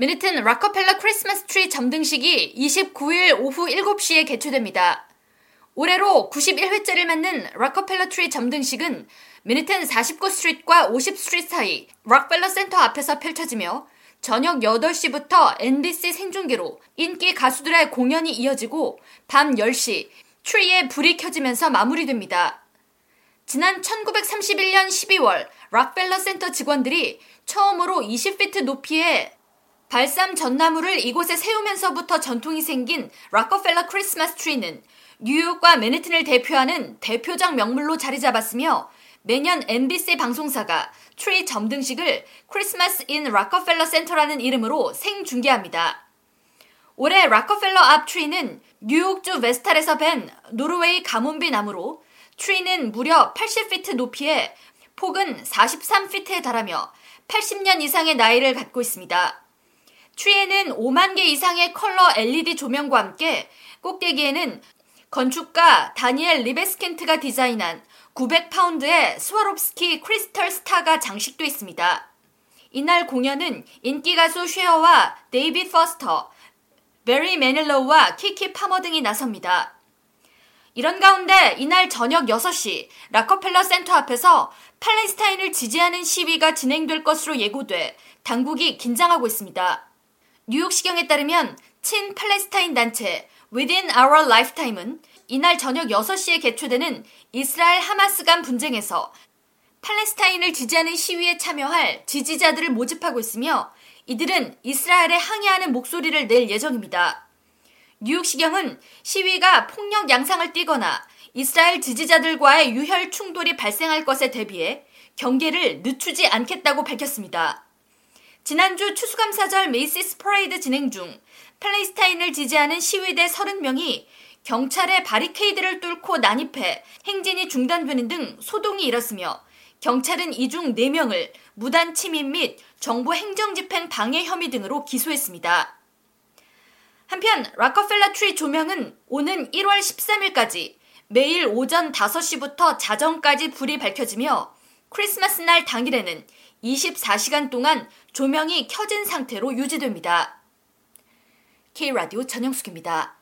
맨해튼 락커펠러 크리스마스 트리 점등식이 29일 오후 7시에 개최됩니다. 올해로 91회째를 맞는 락커펠러 트리 점등식은 맨해튼 49 Street과 50 Street 사이 락펠러 센터 앞에서 펼쳐지며 저녁 8시부터 NBC 생중계로 인기 가수들의 공연이 이어지고 밤 10시 트리에 불이 켜지면서 마무리됩니다. 지난 1931년 12월 락펠러 센터 직원들이 처음으로 20피트 높이의 발삼 전나무를 이곳에 세우면서부터 전통이 생긴 락커펠러 크리스마스 트리는 뉴욕과 맨해튼을 대표하는 대표적 명물로 자리 잡았으며 매년 NBC 방송사가 트리 점등식을 Christmas in Rockefeller Center라는 이름으로 생중계합니다. 올해 락커펠러 앞 트리는 뉴욕주 베스탈에서 벤 노르웨이 가문비 나무로 트리는 무려 80피트 높이에 폭은 43피트에 달하며 80년 이상의 나이를 갖고 있습니다. 트리에는 5만 개 이상의 컬러 LED 조명과 함께 꼭대기에는 건축가 다니엘 리베스켄트가 디자인한 900파운드의 스와롭스키 크리스털 스타가 장식돼 있습니다. 이날 공연은 인기 가수 쉐어와 데이빗 포스터, 베리 매닐로우와 키키 파머 등이 나섭니다. 이런 가운데 이날 저녁 6시 라커펠러 센터 앞에서 팔레스타인을 지지하는 시위가 진행될 것으로 예고돼 당국이 긴장하고 있습니다. 뉴욕 시경에 따르면 친 팔레스타인 단체 Within Our Lifetime은 이날 저녁 6시에 개최되는 이스라엘 하마스 간 분쟁에서 팔레스타인을 지지하는 시위에 참여할 지지자들을 모집하고 있으며 이들은 이스라엘에 항의하는 목소리를 낼 예정입니다. 뉴욕시경은 시위가 폭력 양상을 띠거나 이스라엘 지지자들과의 유혈 충돌이 발생할 것에 대비해 경계를 늦추지 않겠다고 밝혔습니다. 지난주 추수감사절 메이시스 퍼레이드 진행 중 팔레스타인을 지지하는 시위대 30명이 경찰의 바리케이드를 뚫고 난입해 행진이 중단되는 등 소동이 일었으며 경찰은 이중 4명을 무단 침입 및 정부 행정집행 방해 혐의 등으로 기소했습니다. 한편 락커펠러 트리 조명은 오는 1월 13일까지 매일 오전 5시부터 자정까지 불이 밝혀지며 크리스마스 날 당일에는 24시간 동안 조명이 켜진 상태로 유지됩니다. K라디오 전영숙입니다.